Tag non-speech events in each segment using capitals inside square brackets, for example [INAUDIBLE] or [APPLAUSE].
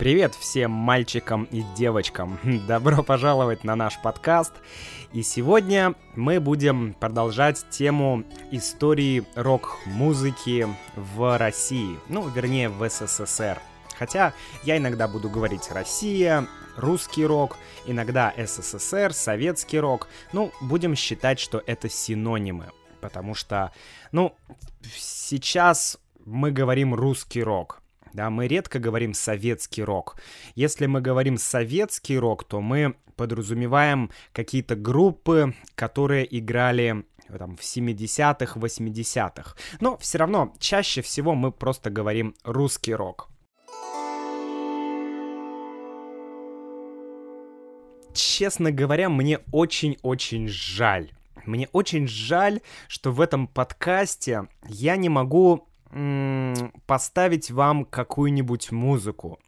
Привет всем мальчикам и девочкам! Добро пожаловать на наш подкаст. И сегодня мы будем продолжать тему истории рок-музыки в России. Ну, вернее, в СССР. Хотя я иногда буду говорить «Россия», русский рок, иногда СССР, советский рок. Ну, будем считать, что это синонимы. Потому что, ну, сейчас мы говорим русский рок. Да, мы редко говорим советский рок. Если мы говорим советский рок, то мы подразумеваем какие-то группы, которые играли там, в 70-х, 80-х. Но все равно чаще всего мы просто говорим русский рок. Честно говоря, мне очень-очень жаль. Мне очень жаль, что в этом подкасте я не могу поставить вам какую-нибудь музыку.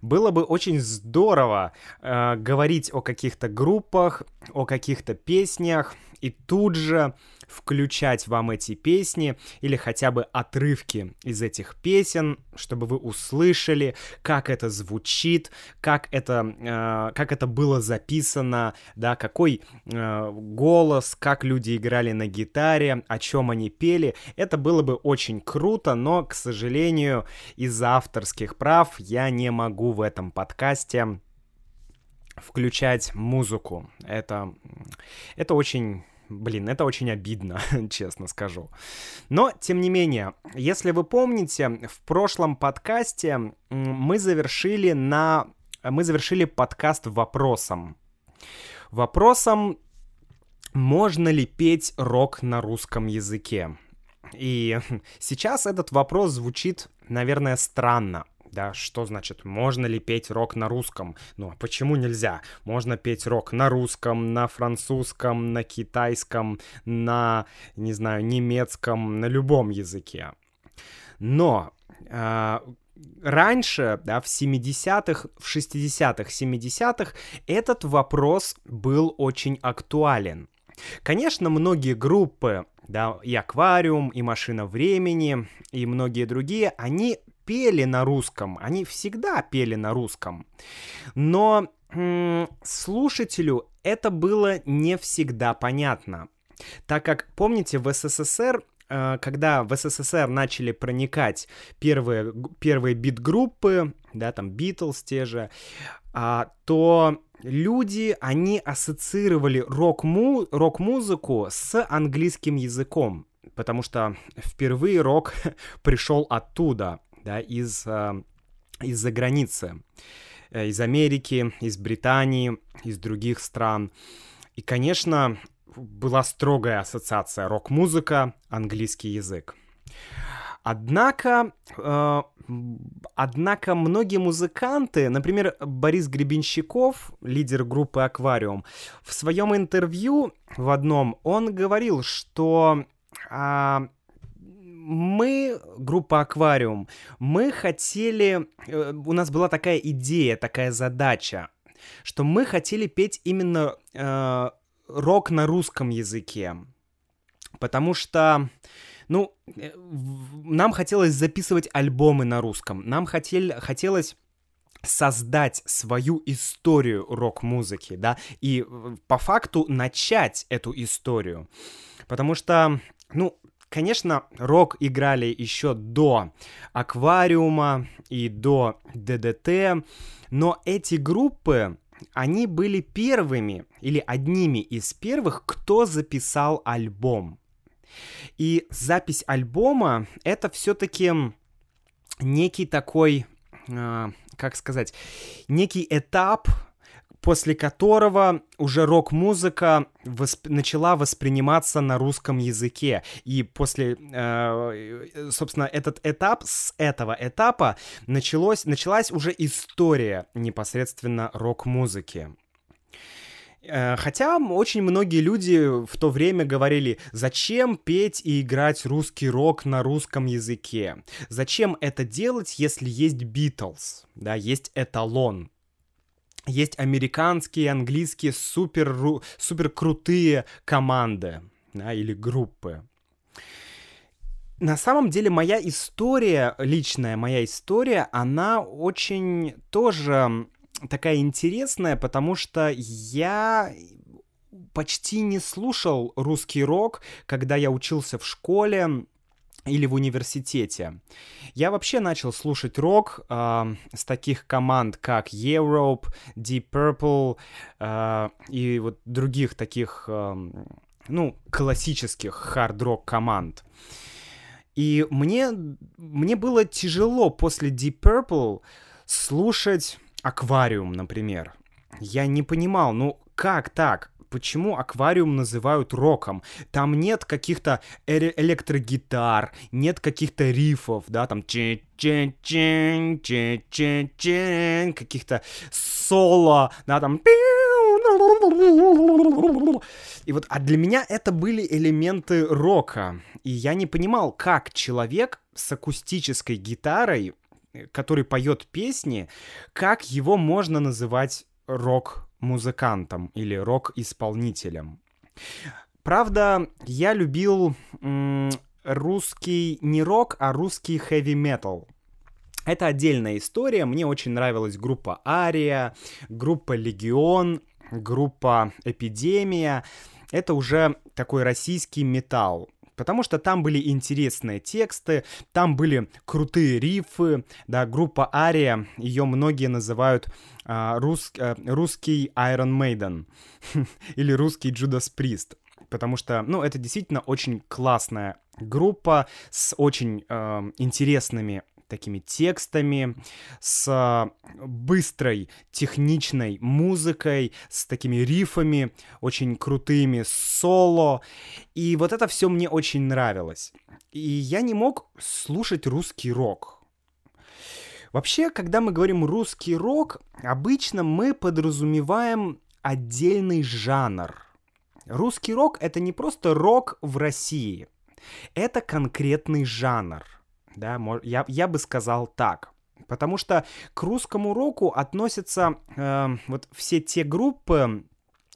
Было бы очень здорово э, говорить о каких-то группах, о каких-то песнях, и тут же включать вам эти песни или хотя бы отрывки из этих песен, чтобы вы услышали, как это звучит, как это, э, как это было записано, да, какой э, голос, как люди играли на гитаре, о чем они пели. Это было бы очень круто, но, к сожалению, из-за авторских прав я не могу в этом подкасте включать музыку. Это, это очень Блин, это очень обидно, [LAUGHS] честно скажу. Но, тем не менее, если вы помните, в прошлом подкасте мы завершили на... Мы завершили подкаст вопросом. Вопросом, можно ли петь рок на русском языке? И [LAUGHS] сейчас этот вопрос звучит, наверное, странно да, что значит, можно ли петь рок на русском? Ну, а почему нельзя? Можно петь рок на русском, на французском, на китайском, на, не знаю, немецком, на любом языке. Но э, раньше, да, в 70-х, в 60-х, 70-х этот вопрос был очень актуален. Конечно, многие группы, да, и «Аквариум», и «Машина времени», и многие другие, они пели на русском, они всегда пели на русском. Но слушателю это было не всегда понятно. Так как, помните, в СССР э, когда в СССР начали проникать первые, первые бит-группы, да, там Битлз те же, а, то люди, они ассоциировали рок-му рок-музыку с английским языком, потому что впервые рок [LAUGHS] пришел оттуда да, из, э, из-за границы, э, из Америки, из Британии, из других стран. И, конечно, была строгая ассоциация рок-музыка, английский язык. Однако, э, однако многие музыканты, например, Борис Гребенщиков, лидер группы «Аквариум», в своем интервью в одном он говорил, что э, мы, группа Аквариум, мы хотели, э, у нас была такая идея, такая задача, что мы хотели петь именно э, рок на русском языке. Потому что, ну, э, нам хотелось записывать альбомы на русском. Нам хотели, хотелось создать свою историю рок-музыки, да, и э, по факту начать эту историю. Потому что, ну, Конечно, рок играли еще до Аквариума и до ДДТ, но эти группы, они были первыми или одними из первых, кто записал альбом. И запись альбома это все-таки некий такой, э, как сказать, некий этап после которого уже рок-музыка восп... начала восприниматься на русском языке. И после, э, собственно, этот этап, с этого этапа началось, началась уже история непосредственно рок-музыки. Э, хотя очень многие люди в то время говорили, зачем петь и играть русский рок на русском языке? Зачем это делать, если есть Битлз, да, есть эталон? Есть американские, английские супер, супер крутые команды да, или группы. на самом деле моя история, личная моя история, она очень тоже такая интересная, потому что я почти не слушал русский рок, когда я учился в школе или в университете. Я вообще начал слушать рок э, с таких команд, как Europe, Deep Purple э, и вот других таких, э, ну, классических хард-рок команд. И мне, мне было тяжело после Deep Purple слушать Аквариум, например. Я не понимал, ну как так? Почему аквариум называют роком. Там нет каких-то э электрогитар, нет каких-то рифов, да, там каких-то соло, да, там и вот, а для меня это были элементы рока. И я не понимал, как человек с акустической гитарой, э, который поет песни, как его можно называть рок-музыкантом или рок-исполнителем. Правда, я любил русский не рок, а русский хэви-метал. Это отдельная история. Мне очень нравилась группа Ария, группа Легион, группа Эпидемия. Это уже такой российский металл потому что там были интересные тексты, там были крутые рифы, да, группа Ария, ее многие называют а, рус, а, русский Iron Maiden [LAUGHS] или русский Judas Priest, потому что, ну, это действительно очень классная группа с очень э, интересными такими текстами, с быстрой, техничной музыкой, с такими рифами, очень крутыми соло. И вот это все мне очень нравилось. И я не мог слушать русский рок. Вообще, когда мы говорим русский рок, обычно мы подразумеваем отдельный жанр. Русский рок — это не просто рок в России. Это конкретный жанр да, я, я бы сказал так. Потому что к русскому року относятся э, вот все те группы,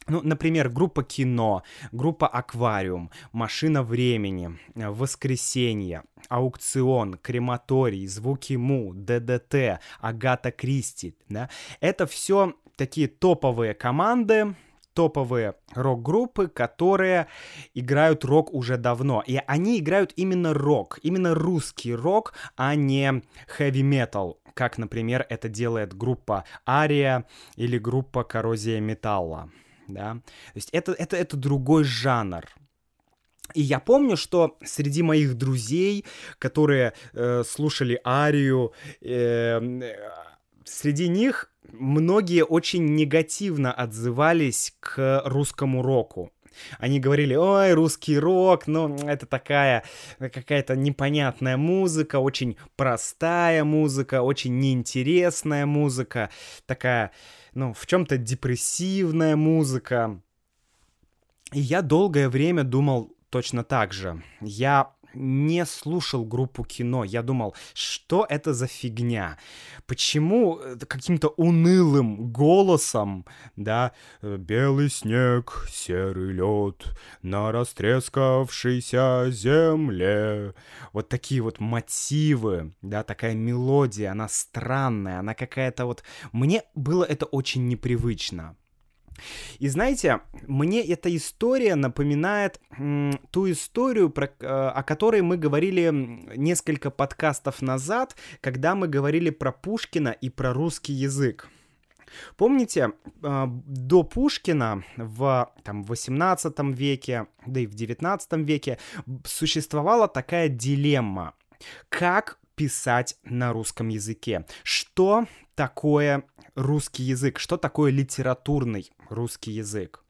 ну, например, группа кино, группа аквариум, машина времени, воскресенье, аукцион, крематорий, звуки му, ДДТ, Агата Кристи, да, это все такие топовые команды, топовые рок-группы, которые играют рок уже давно. И они играют именно рок, именно русский рок, а не хэви-метал, как, например, это делает группа Ария или группа Коррозия Металла. Да? То есть это, это, это другой жанр. И я помню, что среди моих друзей, которые э, слушали Арию, э, среди них многие очень негативно отзывались к русскому року. Они говорили, ой, русский рок, ну, это такая какая-то непонятная музыка, очень простая музыка, очень неинтересная музыка, такая, ну, в чем-то депрессивная музыка. И я долгое время думал точно так же. Я не слушал группу кино. Я думал, что это за фигня? Почему э, каким-то унылым голосом, да, э, белый снег, серый лед на растрескавшейся земле. Вот такие вот мотивы, да, такая мелодия, она странная, она какая-то вот... Мне было это очень непривычно. И знаете, мне эта история напоминает м, ту историю, про, э, о которой мы говорили несколько подкастов назад, когда мы говорили про Пушкина и про русский язык. Помните, э, до Пушкина в там, 18 веке, да и в 19 веке существовала такая дилемма. Как писать на русском языке? Что такое русский язык? Что такое литературный русский язык.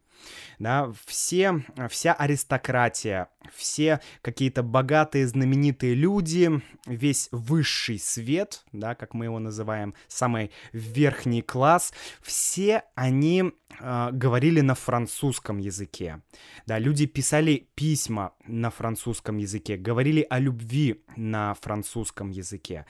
Да, все, вся аристократия, все какие-то богатые, знаменитые люди, весь высший свет, да, как мы его называем, самый верхний класс, все они э, говорили на французском языке. Да, люди писали письма на французском языке, говорили о любви на французском языке.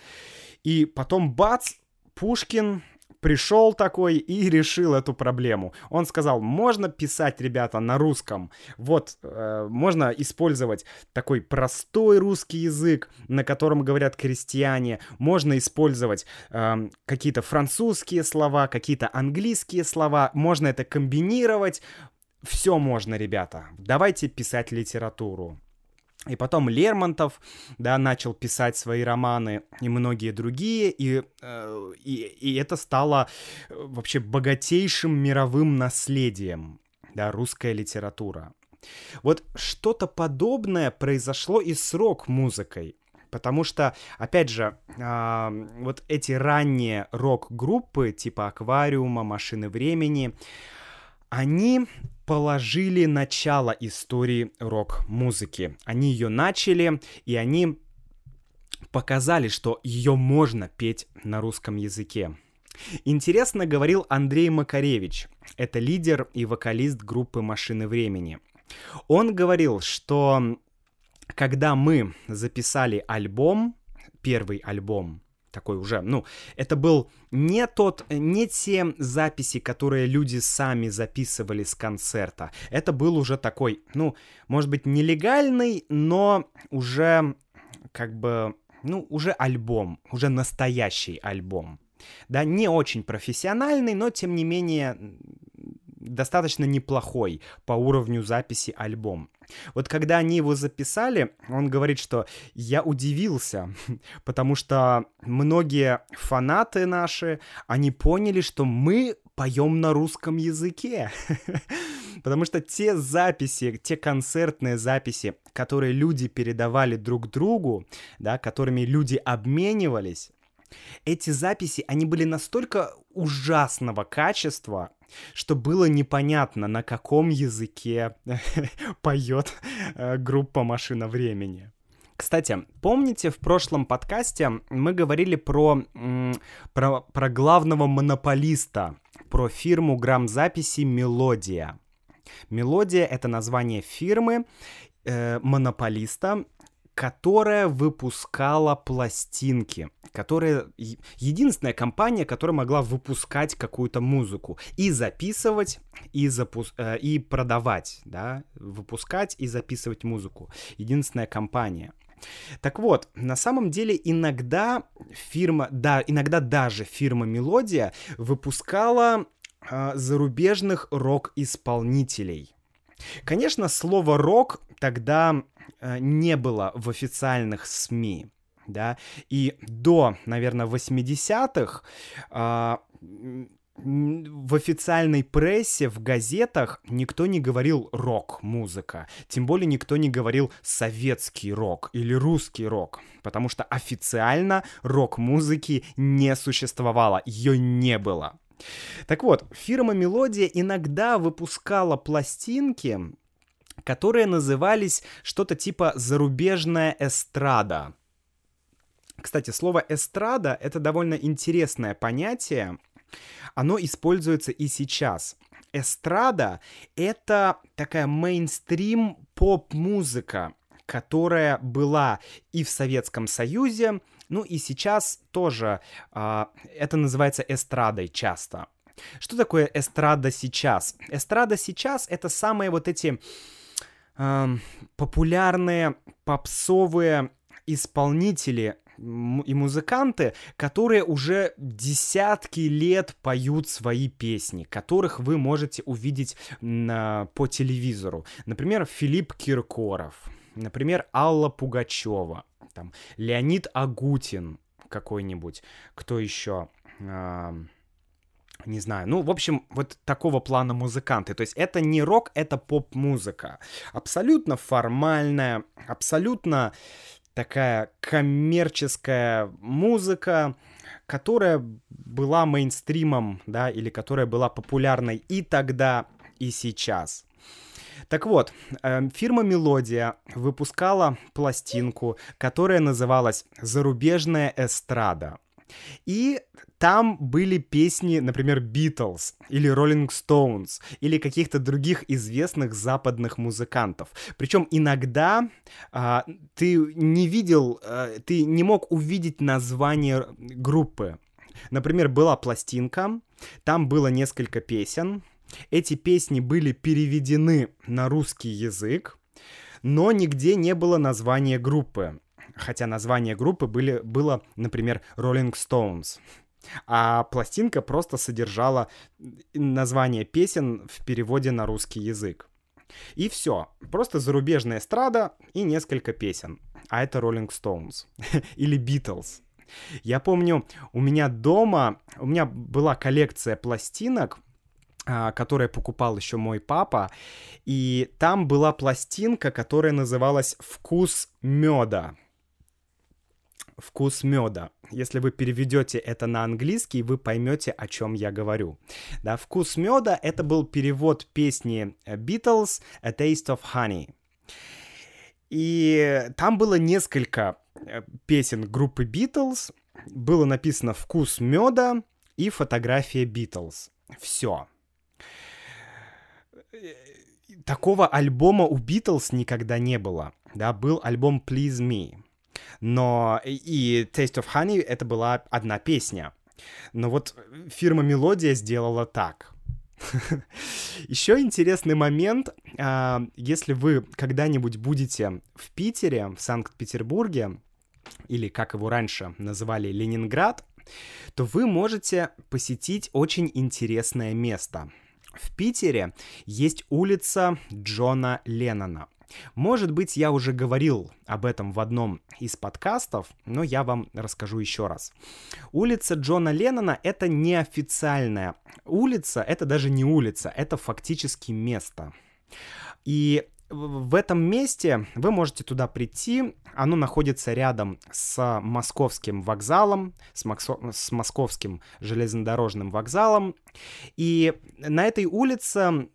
И потом бац, Пушкин пришел такой и решил эту проблему. Он сказал, можно писать, ребята, на русском. Вот, э, можно использовать такой простой русский язык, на котором говорят крестьяне. Можно использовать э, какие-то французские слова, какие-то английские слова. Можно это комбинировать. Все можно, ребята. Давайте писать литературу. И потом Лермонтов, да, начал писать свои романы и многие другие, и, э, и, и это стало э, вообще богатейшим мировым наследием, да, русская литература. Вот что-то подобное произошло и с рок-музыкой. Потому что, опять же, э, вот эти ранние рок-группы, типа «Аквариума», «Машины времени», они положили начало истории рок-музыки. Они ее начали, и они показали, что ее можно петь на русском языке. Интересно говорил Андрей Макаревич. Это лидер и вокалист группы «Машины времени». Он говорил, что когда мы записали альбом, первый альбом, такой уже, ну, это был не тот, не те записи, которые люди сами записывали с концерта. Это был уже такой, ну, может быть, нелегальный, но уже как бы, ну, уже альбом, уже настоящий альбом. Да, не очень профессиональный, но тем не менее достаточно неплохой по уровню записи альбом. Вот когда они его записали, он говорит, что я удивился, [LAUGHS] потому что многие фанаты наши, они поняли, что мы поем на русском языке. [LAUGHS] Потому что те записи, те концертные записи, которые люди передавали друг другу, да, которыми люди обменивались, эти записи, они были настолько ужасного качества, что было непонятно, на каком языке [LAUGHS] поет э, группа «Машина времени». Кстати, помните, в прошлом подкасте мы говорили про, про, про главного монополиста, про фирму грамзаписи «Мелодия». «Мелодия» — это название фирмы, э, монополиста, которая выпускала пластинки, которая единственная компания, которая могла выпускать какую-то музыку и записывать и запус э, и продавать, да, выпускать и записывать музыку. Единственная компания. Так вот, на самом деле иногда фирма, да, иногда даже фирма Мелодия выпускала э, зарубежных рок-исполнителей. Конечно, слово рок тогда не было в официальных СМИ, да, и до, наверное, 80-х э, в официальной прессе, в газетах никто не говорил рок-музыка. Тем более никто не говорил советский рок или русский рок. Потому что официально рок-музыки не существовало, ее не было. Так вот, фирма Мелодия иногда выпускала пластинки, которые назывались что-то типа «зарубежная эстрада». Кстати, слово «эстрада» — это довольно интересное понятие. Оно используется и сейчас. Эстрада — это такая мейнстрим поп-музыка, которая была и в Советском Союзе, ну и сейчас тоже э, это называется эстрадой часто. Что такое эстрада сейчас? Эстрада сейчас — это самые вот эти популярные попсовые исполнители и музыканты, которые уже десятки лет поют свои песни, которых вы можете увидеть на, по телевизору. Например, Филипп Киркоров, например, Алла Пугачева, там, Леонид Агутин какой-нибудь, кто еще? Не знаю, ну, в общем, вот такого плана музыканты. То есть это не рок, это поп-музыка. Абсолютно формальная, абсолютно такая коммерческая музыка, которая была мейнстримом, да, или которая была популярной и тогда, и сейчас. Так вот, эм, фирма Мелодия выпускала пластинку, которая называлась «Зарубежная эстрада». И там были песни, например, Beatles или Rolling Stones или каких-то других известных западных музыкантов. Причем иногда а, ты не видел, а, ты не мог увидеть название группы. Например, была пластинка, там было несколько песен, эти песни были переведены на русский язык, но нигде не было названия группы. Хотя название группы были, было, например, Rolling Stones. А пластинка просто содержала название песен в переводе на русский язык. И все. Просто зарубежная эстрада и несколько песен. А это Rolling Stones. [LAUGHS] Или Beatles. Я помню, у меня дома, у меня была коллекция пластинок, а, которое покупал еще мой папа, и там была пластинка, которая называлась «Вкус меда». «Вкус меда». Если вы переведете это на английский, вы поймете, о чем я говорю. Да, «Вкус меда» — это был перевод песни Beatles «A Taste of Honey». И там было несколько э, песен группы Beatles, было написано «Вкус меда» и фотография Beatles. Все такого альбома у Битлз никогда не было. Да, был альбом Please Me. Но и Taste of Honey это была одна песня. Но вот фирма Мелодия сделала так. [LAUGHS] Еще интересный момент, а, если вы когда-нибудь будете в Питере, в Санкт-Петербурге, или как его раньше называли Ленинград, то вы можете посетить очень интересное место. В Питере есть улица Джона Леннона. Может быть, я уже говорил об этом в одном из подкастов, но я вам расскажу еще раз. Улица Джона Леннона — это неофициальная улица, это даже не улица, это фактически место. И в этом месте вы можете туда прийти. Оно находится рядом с московским вокзалом, с, Максо... с московским железнодорожным вокзалом. И на этой улице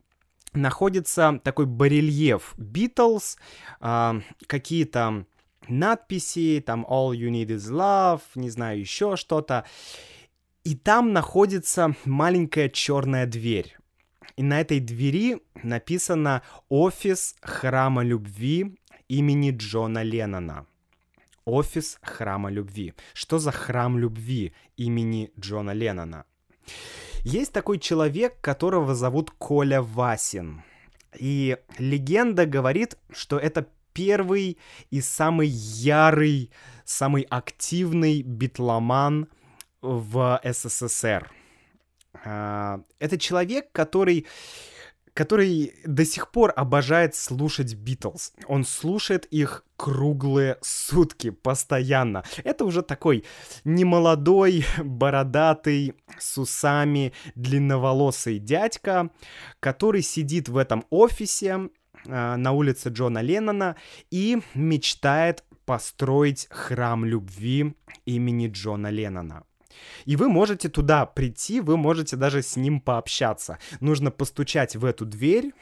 находится такой барельеф Beatles, э, какие-то надписи, там All You Need Is Love, не знаю, еще что-то. И там находится маленькая черная дверь. И на этой двери написано «Офис храма любви имени Джона Леннона». Офис храма любви. Что за храм любви имени Джона Леннона? Есть такой человек, которого зовут Коля Васин. И легенда говорит, что это первый и самый ярый, самый активный битломан в СССР. А, это человек, который который до сих пор обожает слушать Битлз. Он слушает их круглые сутки, постоянно. Это уже такой немолодой, бородатый, с усами, длинноволосый дядька, который сидит в этом офисе э, на улице Джона Леннона и мечтает построить храм любви имени Джона Леннона. И вы можете туда прийти, вы можете даже с ним пообщаться. Нужно постучать в эту дверь,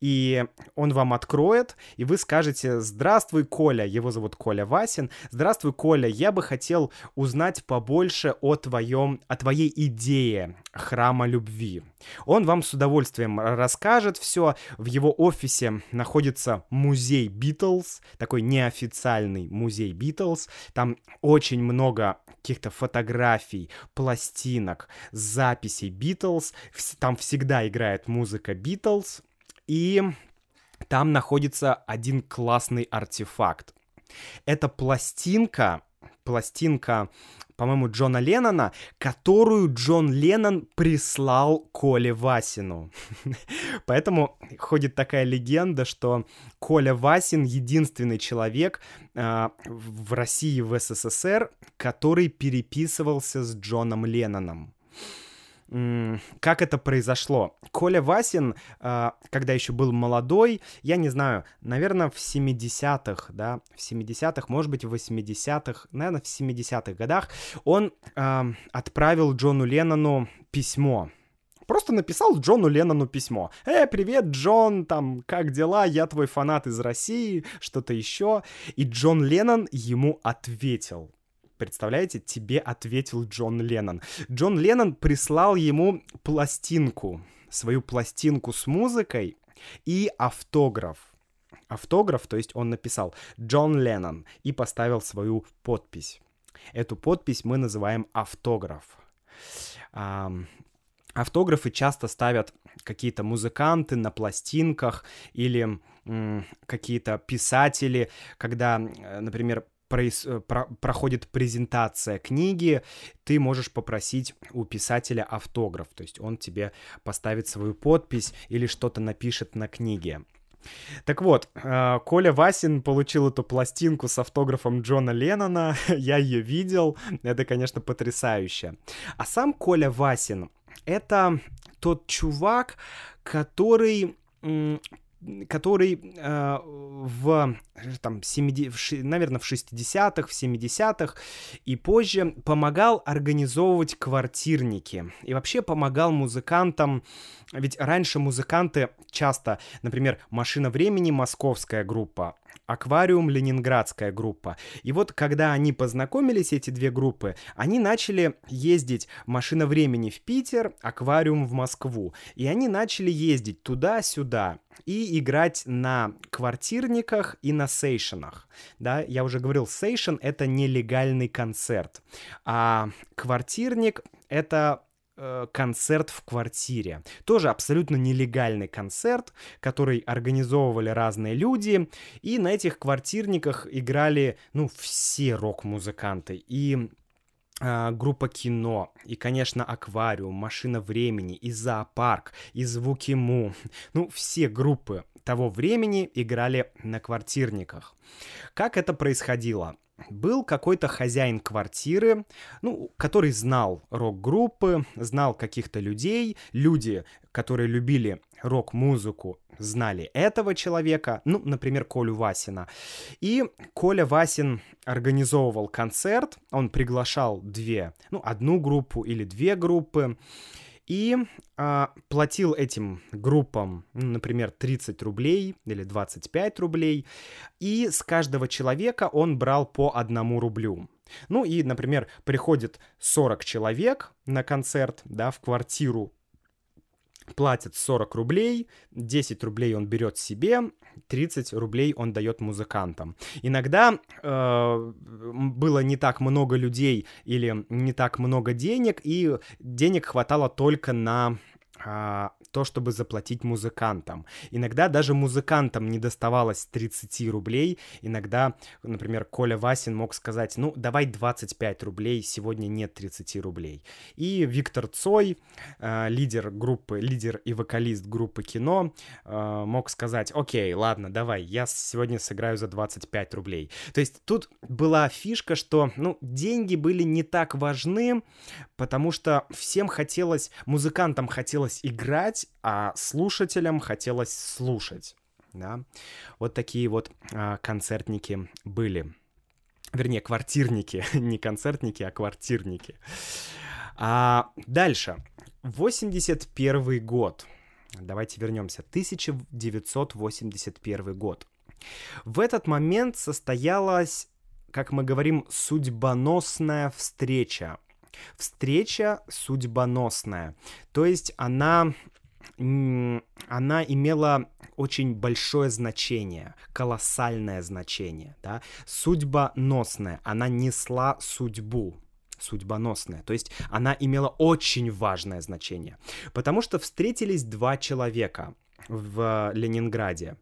и он вам откроет, и вы скажете «Здравствуй, Коля», его зовут Коля Васин, «Здравствуй, Коля, я бы хотел узнать побольше о твоем, о твоей идее храма любви». Он вам с удовольствием расскажет все. В его офисе находится музей Битлз, такой неофициальный музей Битлз. Там очень много каких-то фотографий, пластинок, записей Битлз. Там всегда играет музыка Битлз. И там находится один классный артефакт. Это пластинка, пластинка, по-моему, Джона Леннона, которую Джон Леннон прислал Коле Васину. [LAUGHS] Поэтому ходит такая легенда, что Коля Васин единственный человек э, в России, в СССР, который переписывался с Джоном Ленноном как это произошло. Коля Васин, а, когда еще был молодой, я не знаю, наверное, в 70-х, да, в 70-х, может быть, в 80-х, наверное, в 70-х годах, он э, отправил Джону Леннону письмо. Просто написал Джону Леннону письмо. «Э, привет, Джон, там, как дела? Я твой фанат из России, что-то еще». И Джон Леннон ему ответил. Представляете, тебе ответил Джон Леннон. Джон Леннон прислал ему пластинку, свою пластинку с музыкой и автограф. Автограф, то есть он написал Джон Леннон и поставил свою подпись. Эту подпись мы называем автограф. Автографы часто ставят какие-то музыканты на пластинках или какие-то писатели, когда, э, например, проис, э, про, проходит презентация книги, ты можешь попросить у писателя автограф, то есть он тебе поставит свою подпись или что-то напишет на книге. Так вот, э, Коля Васин получил эту пластинку с автографом Джона Леннона, [LAUGHS] я ее видел, это, конечно, потрясающе. А сам Коля Васин — это тот чувак, который который э, в, там, 70, в, наверное, в 60-х, в 70-х и позже помогал организовывать квартирники. И вообще помогал музыкантам, ведь раньше музыканты часто, например, «Машина времени» московская группа, Аквариум Ленинградская группа. И вот когда они познакомились, эти две группы, они начали ездить машина времени в Питер, Аквариум в Москву. И они начали ездить туда-сюда и играть на квартирниках и на сейшенах. Да, я уже говорил, сейшен — это нелегальный концерт, а квартирник — это Э, концерт в квартире. Тоже абсолютно нелегальный концерт, который организовывали разные люди, и на этих квартирниках играли, ну, все рок-музыканты. И группа кино, и, конечно, аквариум, машина времени, и зоопарк, и звуки му. [LAUGHS] Ну, все группы того времени играли на квартирниках. Как это происходило? был какой-то хозяин квартиры, ну, который знал рок-группы, знал каких-то людей, люди, которые любили рок-музыку, знали этого человека, ну, например, Колю Васина. И Коля Васин организовывал концерт, он приглашал две, ну, одну группу или две группы, и а, платил этим группам, ну, например, 30 рублей или 25 рублей, и с каждого человека он брал по одному рублю. Ну и, например, приходит 40 человек на концерт, да, в квартиру платит 40 рублей, 10 рублей он берет себе, 30 рублей он дает музыкантам. Иногда э, было не так много людей или не так много денег, и денег хватало только на а, то, чтобы заплатить музыкантам. Иногда даже музыкантам не доставалось 30 рублей. Иногда, например, Коля Васин мог сказать, ну, давай 25 рублей, сегодня нет 30 рублей. И Виктор Цой, э, лидер группы, лидер и вокалист группы кино, э, мог сказать, окей, ладно, давай, я сегодня сыграю за 25 рублей. То есть тут была фишка, что, ну, деньги были не так важны, потому что всем хотелось, музыкантам хотелось играть, а слушателям хотелось слушать. Да? Вот такие вот а, концертники были. Вернее, квартирники, [LAUGHS] не концертники, а квартирники. А, дальше. 81 год. Давайте вернемся. 1981 год. В этот момент состоялась, как мы говорим, судьбоносная встреча. Встреча судьбоносная. То есть она она имела очень большое значение, колоссальное значение, да, судьбоносное, она несла судьбу, судьбоносная. То есть она имела очень важное значение. Потому что встретились два человека в Ленинграде.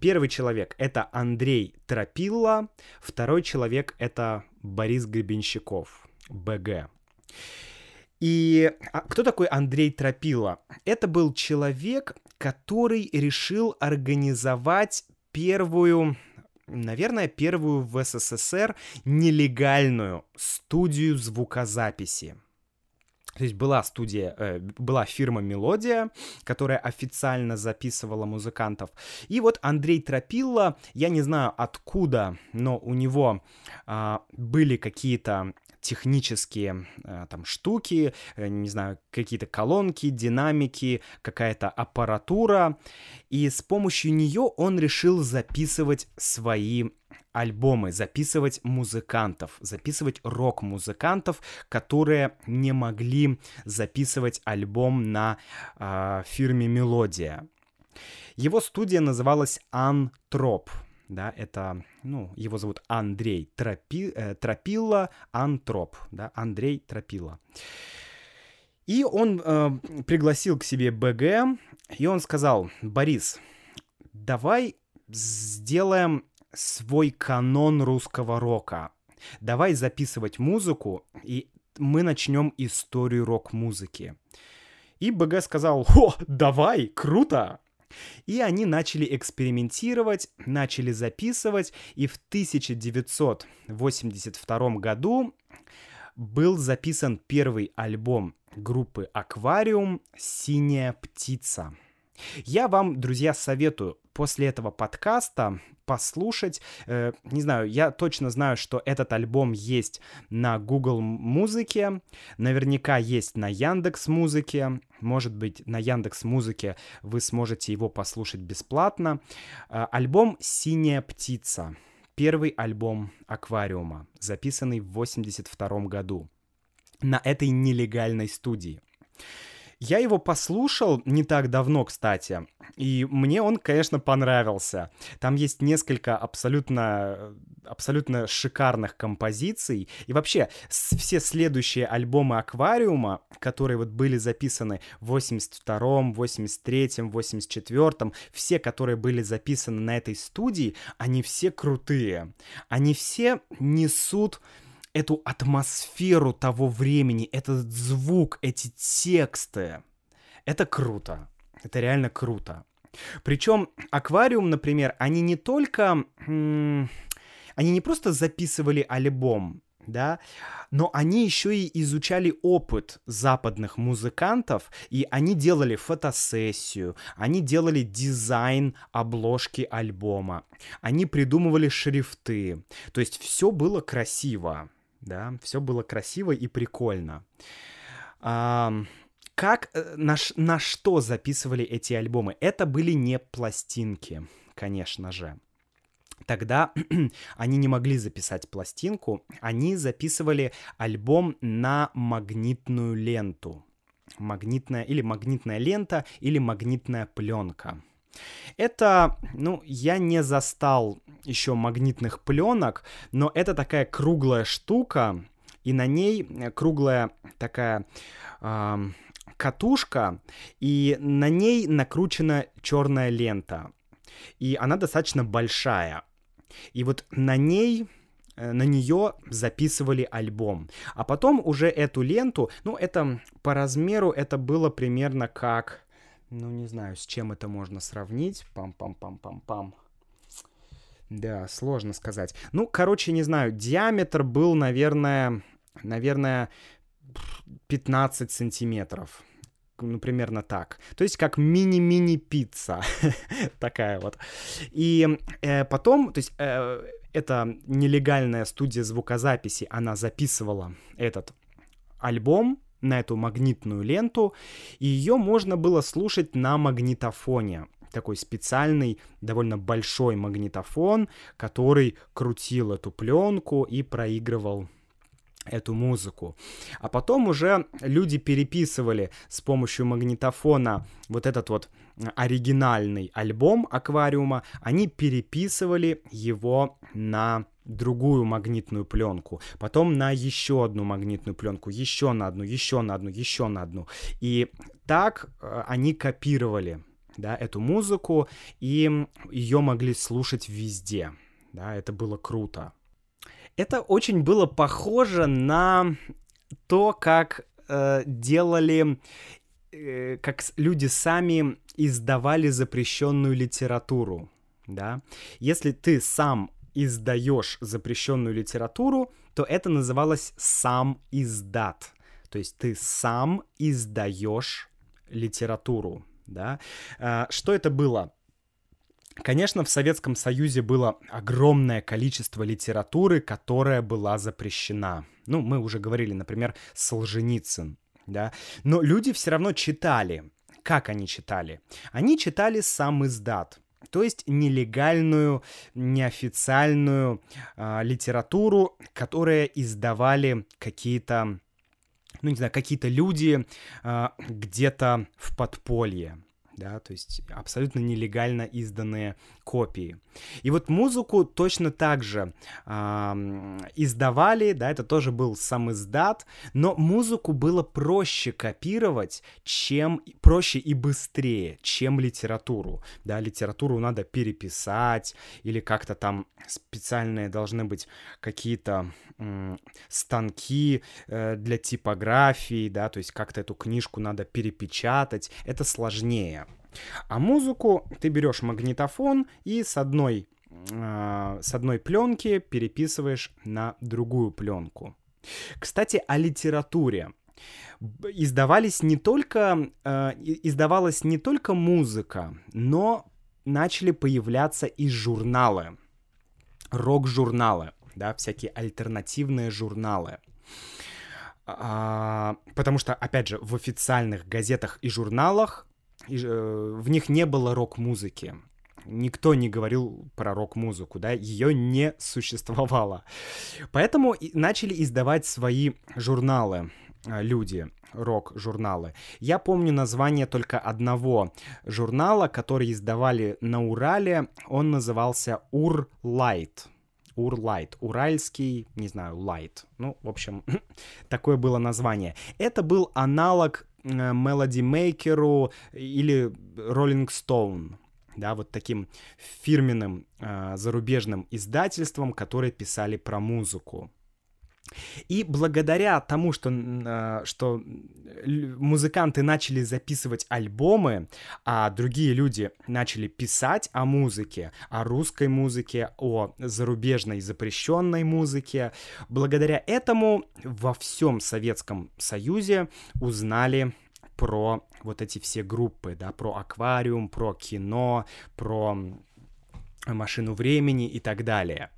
Первый человек — это Андрей Тропилла, второй человек — это Борис Гребенщиков, БГ. И а, кто такой Андрей Тропила? Это был человек, который решил организовать первую наверное, первую в СССР нелегальную студию звукозаписи. То есть была студия, э, была фирма «Мелодия», которая официально записывала музыкантов. И вот Андрей Тропилла, я не знаю откуда, но у него э, были какие-то технические э, там штуки, э, не знаю, какие-то колонки, динамики, какая-то аппаратура. И с помощью нее он решил записывать свои альбомы, записывать музыкантов, записывать рок-музыкантов, которые не могли записывать альбом на э, фирме Мелодия. Его студия называлась Антроп да, это, ну, его зовут Андрей Тропи, э, Тропила Антроп, да, Андрей Тропила. И он э, пригласил к себе БГ, и он сказал, Борис, давай сделаем свой канон русского рока. Давай записывать музыку, и мы начнем историю рок-музыки. И БГ сказал, о, давай, круто! И они начали экспериментировать, начали записывать, и в 1982 году был записан первый альбом группы «Аквариум» «Синяя птица». Я вам, друзья, советую после этого подкаста послушать. Э, не знаю, я точно знаю, что этот альбом есть на Google Музыке, наверняка есть на Яндекс Музыке, может быть, на Яндекс Музыке вы сможете его послушать бесплатно. Э, альбом «Синяя птица», первый альбом Аквариума, записанный в 82 году на этой нелегальной студии. Я его послушал не так давно, кстати, и мне он, конечно, понравился. Там есть несколько абсолютно, абсолютно шикарных композиций. И вообще, все следующие альбомы Аквариума, которые вот были записаны в 82-м, 83-м, 84-м, все, которые были записаны на этой студии, они все крутые. Они все несут эту атмосферу того времени, этот звук, эти тексты. Это круто. Это реально круто. Причем аквариум, например, они не только... Они не просто записывали альбом, да, но они еще и изучали опыт западных музыкантов, и они делали фотосессию, они делали дизайн обложки альбома, они придумывали шрифты, то есть все было красиво да, все было красиво и прикольно. А, как, э, на, на что записывали эти альбомы? Это были не пластинки, конечно же. Тогда [CLEARS THROAT] они не могли записать пластинку, они записывали альбом на магнитную ленту. Магнитная или магнитная лента или магнитная пленка. Это, ну, я не застал еще магнитных пленок, но это такая круглая штука, и на ней круглая такая э, катушка, и на ней накручена черная лента. И она достаточно большая. И вот на ней э, на нее записывали альбом. А потом уже эту ленту, ну, это по размеру это было примерно как ну, не знаю, с чем это можно сравнить. Пам-пам-пам-пам-пам. Да, сложно сказать. Ну, короче, не знаю, диаметр был, наверное, наверное, 15 сантиметров. Ну, примерно так. То есть как мини-мини пицца. [LAUGHS] Такая вот. И э, потом, то есть э, эта нелегальная студия звукозаписи, она записывала этот альбом, на эту магнитную ленту, и ее можно было слушать на магнитофоне. Такой специальный, довольно большой магнитофон, который крутил эту пленку и проигрывал эту музыку. А потом уже люди переписывали с помощью магнитофона вот этот вот оригинальный альбом аквариума, они переписывали его на другую магнитную пленку, потом на еще одну магнитную пленку, еще на одну, еще на одну, еще на одну. И так э, они копировали да, эту музыку, и ее могли слушать везде. Да, это было круто. Это очень было похоже на то, как э, делали, э, как люди сами издавали запрещенную литературу. Да? Если ты сам издаешь запрещенную литературу, то это называлось сам издат. То есть ты сам издаешь литературу. Да? А, что это было? Конечно, в Советском Союзе было огромное количество литературы, которая была запрещена. Ну, мы уже говорили, например, Солженицын, да. Но люди все равно читали. Как они читали? Они читали сам издат то есть нелегальную, неофициальную э, литературу, которая издавали какие-то, ну не знаю, какие-то люди э, где-то в подполье. Да, то есть абсолютно нелегально изданные копии. И вот музыку точно так же э, издавали, да, это тоже был сам издат, но музыку было проще копировать, чем проще и быстрее, чем литературу, да, литературу надо переписать или как-то там специальные должны быть какие-то э, станки э, для типографии, да, то есть как-то эту книжку надо перепечатать, это сложнее. А музыку ты берешь магнитофон и с одной, э, с одной пленки переписываешь на другую пленку. Кстати, о литературе. Издавались не только, э, издавалась не только музыка, но начали появляться и журналы, рок-журналы, да, всякие альтернативные журналы. А, потому что, опять же, в официальных газетах и журналах в них не было рок-музыки. Никто не говорил про рок-музыку, да, ее не существовало. Поэтому начали издавать свои журналы э, люди, рок-журналы. Я помню название только одного журнала, который издавали на Урале. Он назывался Урлайт. Урлайт, уральский, не знаю, лайт. Ну, в общем, [LAUGHS] такое было название. Это был аналог Melody Maker или Rolling Stone, да, вот таким фирменным э, зарубежным издательством, которые писали про музыку. И благодаря тому, что, а, что музыканты начали записывать альбомы, а другие люди начали писать о музыке, о русской музыке, о зарубежной запрещенной музыке, благодаря этому во всем Советском Союзе узнали про вот эти все группы, да, про аквариум, про кино, про машину времени и так далее.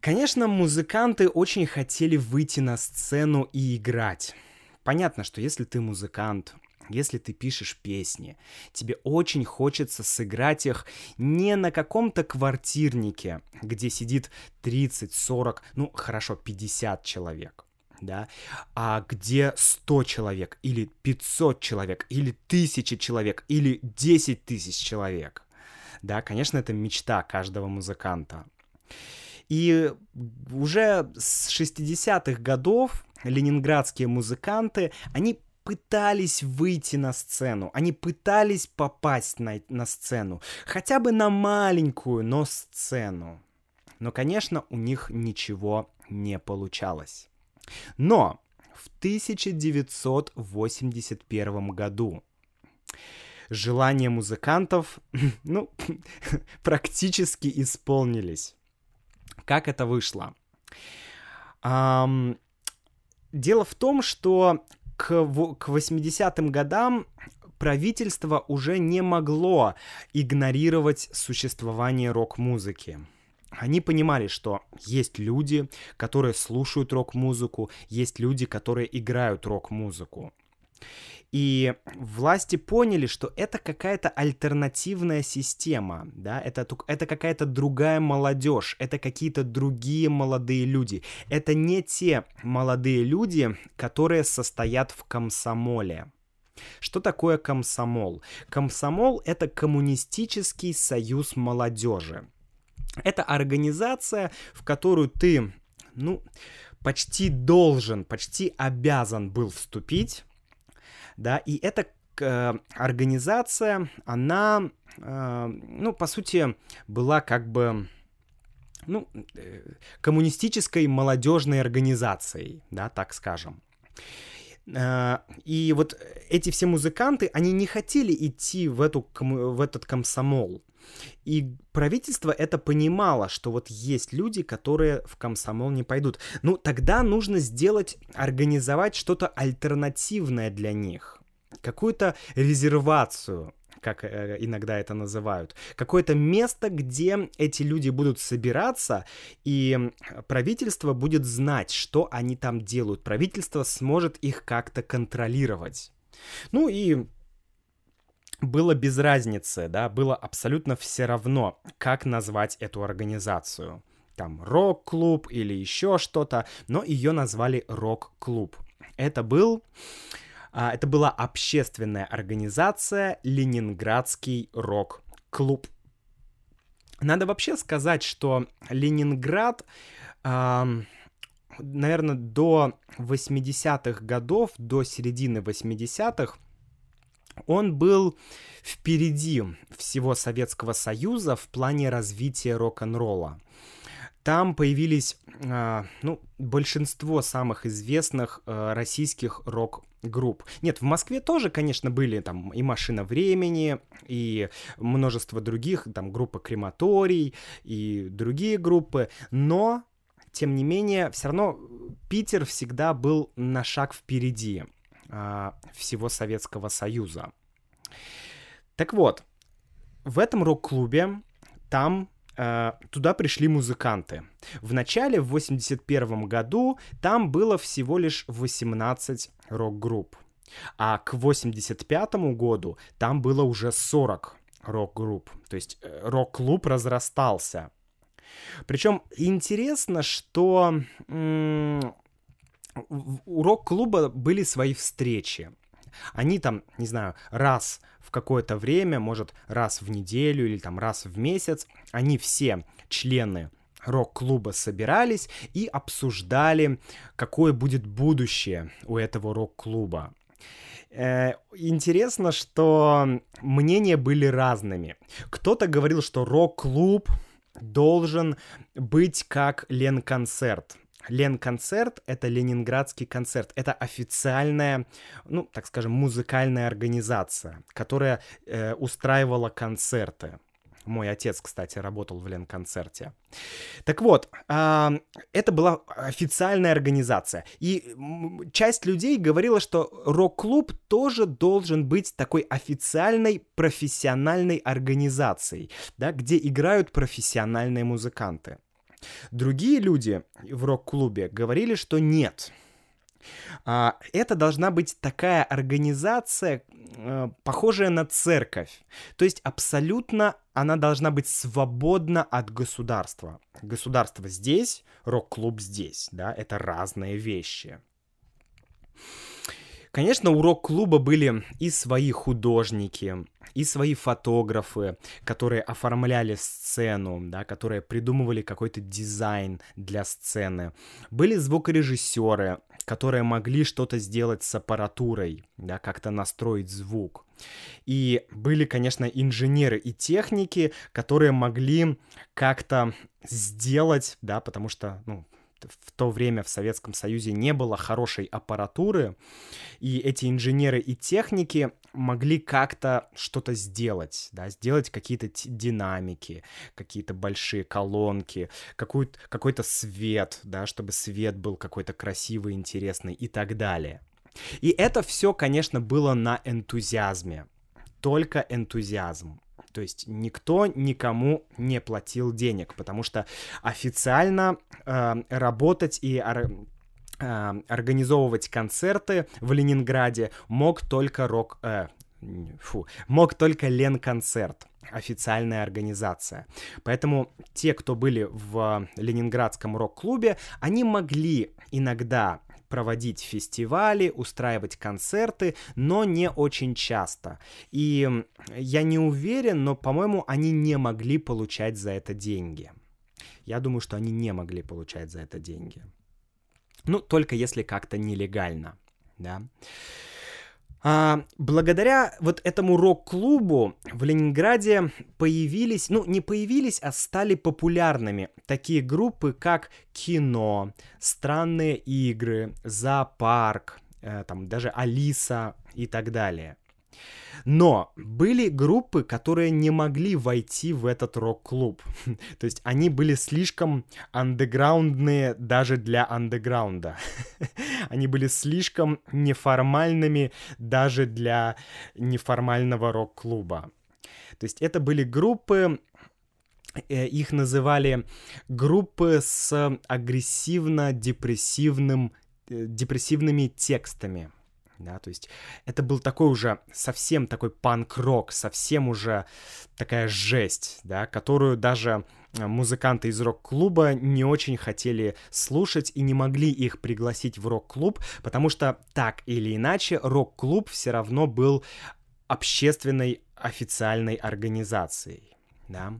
Конечно, музыканты очень хотели выйти на сцену и играть. Понятно, что если ты музыкант, если ты пишешь песни, тебе очень хочется сыграть их не на каком-то квартирнике, где сидит 30, 40, ну хорошо, 50 человек, да, а где 100 человек, или 500 человек, или 1000 человек, или 10 тысяч человек. Да, конечно, это мечта каждого музыканта. И уже с 60-х годов ленинградские музыканты, они пытались выйти на сцену, они пытались попасть на, на сцену, хотя бы на маленькую, но сцену. Но, конечно, у них ничего не получалось. Но в 1981 году желания музыкантов, [LAUGHS] ну, [LAUGHS] практически исполнились. Как это вышло? Um, дело в том, что к, к 80-м годам правительство уже не могло игнорировать существование рок-музыки. Они понимали, что есть люди, которые слушают рок-музыку, есть люди, которые играют рок-музыку. И власти поняли, что это какая-то альтернативная система, да, это, это какая-то другая молодежь, это какие-то другие молодые люди. Это не те молодые люди, которые состоят в комсомоле. Что такое комсомол? Комсомол — это коммунистический союз молодежи. Это организация, в которую ты, ну, почти должен, почти обязан был вступить, да, и эта э, организация, она, э, ну, по сути, была как бы ну, э, коммунистической молодежной организацией, да, так скажем. Э, и вот эти все музыканты, они не хотели идти в, эту, в этот комсомол. И правительство это понимало, что вот есть люди, которые в комсомол не пойдут. Ну, тогда нужно сделать, организовать что-то альтернативное для них. Какую-то резервацию, как э, иногда это называют. Какое-то место, где эти люди будут собираться, и правительство будет знать, что они там делают. Правительство сможет их как-то контролировать. Ну и было без разницы, да, было абсолютно все равно, как назвать эту организацию. Там рок-клуб или еще что-то, но ее назвали рок-клуб. Это был это была общественная организация «Ленинградский рок-клуб». Надо вообще сказать, что Ленинград, наверное, до 80-х годов, до середины 80-х, он был впереди всего Советского Союза в плане развития рок-н-ролла. Там появились, э, ну, большинство самых известных э, российских рок-групп. Нет, в Москве тоже, конечно, были там и «Машина времени», и множество других, там группа «Крематорий» и другие группы, но, тем не менее, все равно Питер всегда был на шаг впереди э, всего Советского Союза. Так вот, в этом рок-клубе там туда пришли музыканты. В начале, в 81 году, там было всего лишь 18 рок-групп. А к 85 году там было уже 40 рок-групп. То есть э, рок-клуб разрастался. Причем интересно, что у рок-клуба были свои встречи. Они там, не знаю, раз в какое-то время, может, раз в неделю или там раз в месяц, они все члены рок-клуба собирались и обсуждали, какое будет будущее у этого рок-клуба. Э, интересно, что мнения были разными. Кто-то говорил, что рок-клуб должен быть как Лен-концерт. Лен-концерт — это ленинградский концерт. Это официальная, ну, так скажем, музыкальная организация, которая э, устраивала концерты. Мой отец, кстати, работал в Лен-концерте. Так вот, э, это была официальная организация. И часть людей говорила, что рок-клуб тоже должен быть такой официальной профессиональной организацией, да, где играют профессиональные музыканты. Другие люди в рок-клубе говорили, что нет. А, это должна быть такая организация, э, похожая на церковь. То есть абсолютно она должна быть свободна от государства. Государство здесь, рок-клуб здесь, да, это разные вещи. Конечно, у рок-клуба были и свои художники, и свои фотографы, которые оформляли сцену, да, которые придумывали какой-то дизайн для сцены. Были звукорежиссеры, которые могли что-то сделать с аппаратурой, да, как-то настроить звук. И были, конечно, инженеры и техники, которые могли как-то сделать, да, потому что, ну, в то время в Советском Союзе не было хорошей аппаратуры, и эти инженеры и техники могли как-то что-то сделать, да, сделать какие-то динамики, какие-то большие колонки, какой-то свет, да, чтобы свет был какой-то красивый, интересный и так далее. И это все, конечно, было на энтузиазме, только энтузиазм. То есть никто никому не платил денег, потому что официально э, работать и э, организовывать концерты в Ленинграде мог только рок... Э, фу, мог только Лен-концерт официальная организация. Поэтому те, кто были в Ленинградском рок-клубе, они могли иногда проводить фестивали, устраивать концерты, но не очень часто. И я не уверен, но, по-моему, они не могли получать за это деньги. Я думаю, что они не могли получать за это деньги. Ну, только если как-то нелегально, да. А, благодаря вот этому рок-клубу в Ленинграде появились, ну не появились, а стали популярными такие группы, как Кино, Странные игры, Зоопарк, э, там даже Алиса и так далее. Но были группы, которые не могли войти в этот рок-клуб. [LAUGHS] То есть они были слишком андеграундные даже для андеграунда. [LAUGHS] они были слишком неформальными даже для неформального рок-клуба. То есть это были группы, э, их называли группы с агрессивно-депрессивным э, депрессивными текстами да, то есть это был такой уже совсем такой панк-рок, совсем уже такая жесть, да, которую даже музыканты из рок-клуба не очень хотели слушать и не могли их пригласить в рок-клуб, потому что так или иначе рок-клуб все равно был общественной официальной организацией. Да?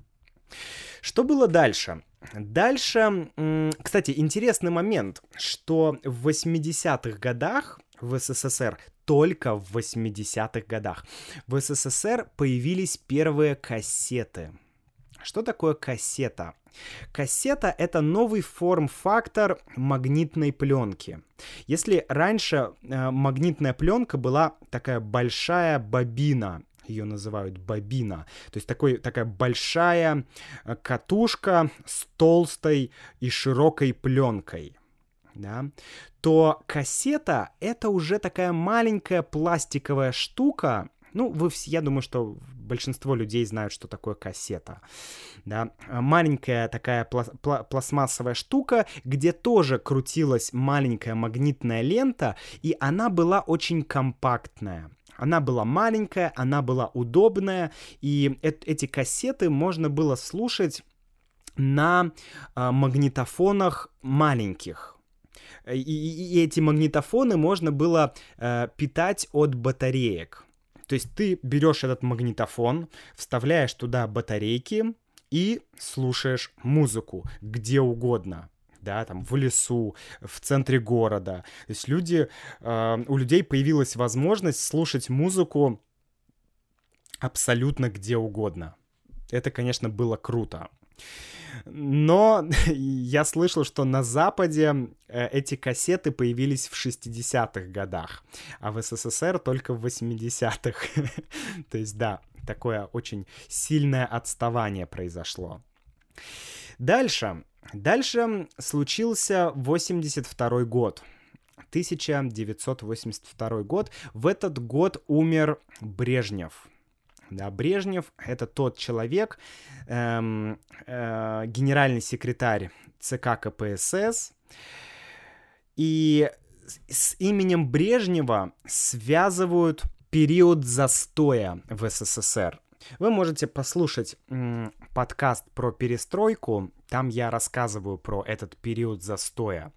Что было дальше? Дальше, кстати, интересный момент, что в 80-х годах в СССР, только в 80-х годах, в СССР появились первые кассеты. Что такое кассета? Кассета — это новый форм-фактор магнитной пленки. Если раньше э, магнитная пленка была такая большая бобина, ее называют бобина. То есть такой, такая большая э, катушка с толстой и широкой пленкой. Да, то кассета это уже такая маленькая пластиковая штука. Ну, вы все, я думаю, что большинство людей знают, что такое кассета. Да, маленькая такая пла- пла- пластмассовая штука, где тоже крутилась маленькая магнитная лента, и она была очень компактная. Она была маленькая, она была удобная, и э- эти кассеты можно было слушать на э, магнитофонах маленьких. И, и, и эти магнитофоны можно было э, питать от батареек. То есть ты берешь этот магнитофон, вставляешь туда батарейки и слушаешь музыку где угодно да, там в лесу, в центре города. То есть люди, э, у людей появилась возможность слушать музыку абсолютно где угодно. Это, конечно, было круто. Но [LAUGHS] я слышал, что на Западе э, эти кассеты появились в 60-х годах, а в СССР только в 80-х. [LAUGHS] То есть, да, такое очень сильное отставание произошло. Дальше. Дальше случился 82 год. 1982 год. В этот год умер Брежнев. Да, Брежнев — это тот человек, эм, э, генеральный секретарь ЦК КПСС, и с именем Брежнева связывают период застоя в СССР. Вы можете послушать подкаст про перестройку, там я рассказываю про этот период застоя.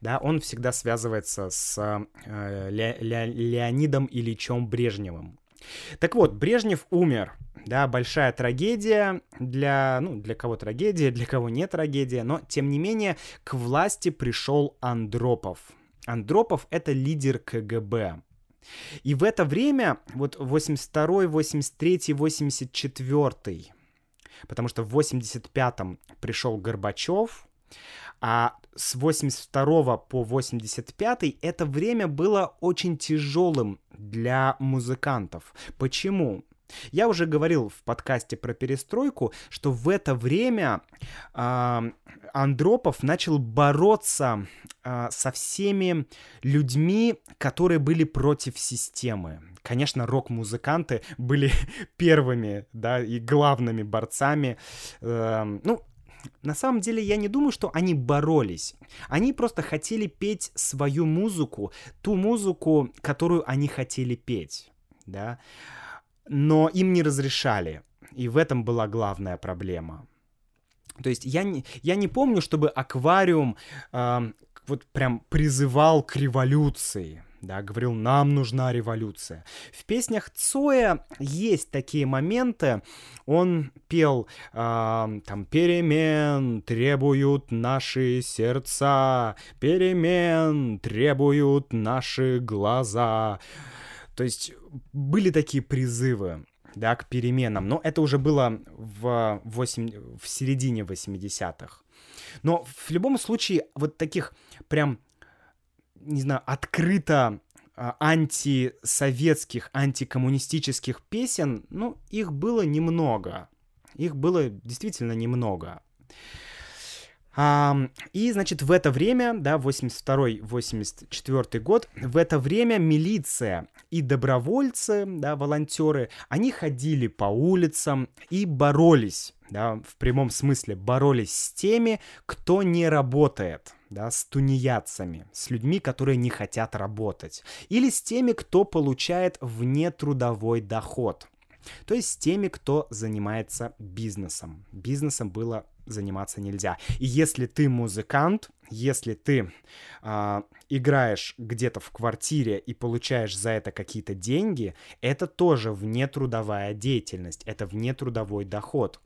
Да, он всегда связывается с э, Ле Ле Леонидом Ильичем Брежневым. Так вот, Брежнев умер. Да, большая трагедия для, ну, для кого трагедия, для кого не трагедия, но, тем не менее, к власти пришел Андропов. Андропов — это лидер КГБ. И в это время, вот 82 83 84 потому что в 85-м пришел Горбачев, а с 82 по 85 это время было очень тяжелым для музыкантов. Почему? Я уже говорил в подкасте про перестройку, что в это время э, Андропов начал бороться э, со всеми людьми, которые были против системы. Конечно, рок-музыканты были [LAUGHS] первыми, да, и главными борцами. Э, ну, на самом деле я не думаю, что они боролись. Они просто хотели петь свою музыку, ту музыку, которую они хотели петь, да. Но им не разрешали. И в этом была главная проблема. То есть я не, я не помню, чтобы аквариум э, вот прям призывал к революции да, говорил, нам нужна революция. В песнях Цоя есть такие моменты. Он пел э, там перемен требуют наши сердца, перемен требуют наши глаза. То есть были такие призывы да, к переменам, но это уже было в, 8, в середине 80-х. Но в любом случае вот таких прям не знаю, открыто а, антисоветских, антикоммунистических песен, ну, их было немного. Их было действительно немного. А, и, значит, в это время, да, 82-84 год, в это время милиция и добровольцы, да, волонтеры, они ходили по улицам и боролись, да, в прямом смысле боролись с теми, кто не работает, да, с тунеядцами, с людьми, которые не хотят работать, или с теми, кто получает внетрудовой доход, то есть с теми, кто занимается бизнесом. Бизнесом было заниматься нельзя. И если ты музыкант, если ты э, играешь где-то в квартире и получаешь за это какие-то деньги, это тоже внетрудовая деятельность, это внетрудовой доход.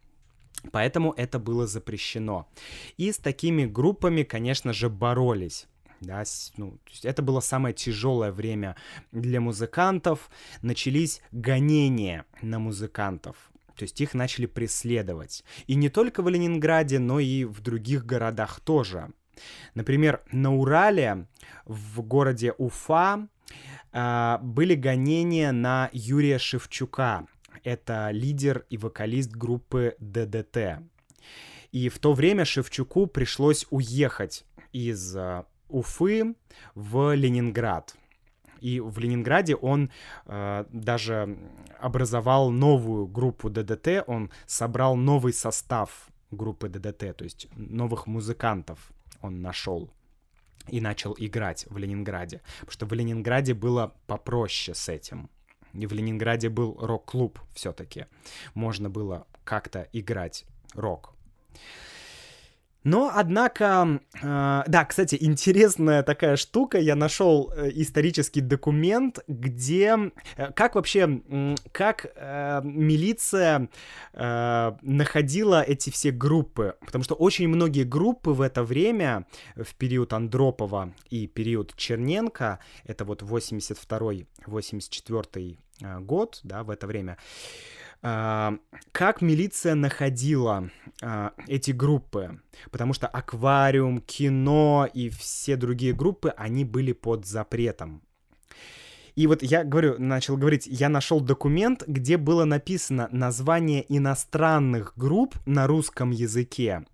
Поэтому это было запрещено. И с такими группами, конечно же, боролись. Да, ну, это было самое тяжелое время для музыкантов. Начались гонения на музыкантов. То есть их начали преследовать. И не только в Ленинграде, но и в других городах тоже. Например, на Урале, в городе Уфа, а, были гонения на Юрия Шевчука. Это лидер и вокалист группы ДДТ. И в то время Шевчуку пришлось уехать из а, Уфы в Ленинград. И в Ленинграде он э, даже образовал новую группу ДДТ, он собрал новый состав группы ДДТ, то есть новых музыкантов он нашел и начал играть в Ленинграде. Потому что в Ленинграде было попроще с этим. И в Ленинграде был рок-клуб все-таки. Можно было как-то играть рок. Но, однако, э, да, кстати, интересная такая штука, я нашел э, исторический документ, где, э, как вообще, как э, милиция э, находила эти все группы, потому что очень многие группы в это время, в период Андропова и период Черненко, это вот 82-84 э, год, да, в это время, как милиция находила а, эти группы? Потому что аквариум, кино и все другие группы, они были под запретом. И вот я говорю, начал говорить, я нашел документ, где было написано название иностранных групп на русском языке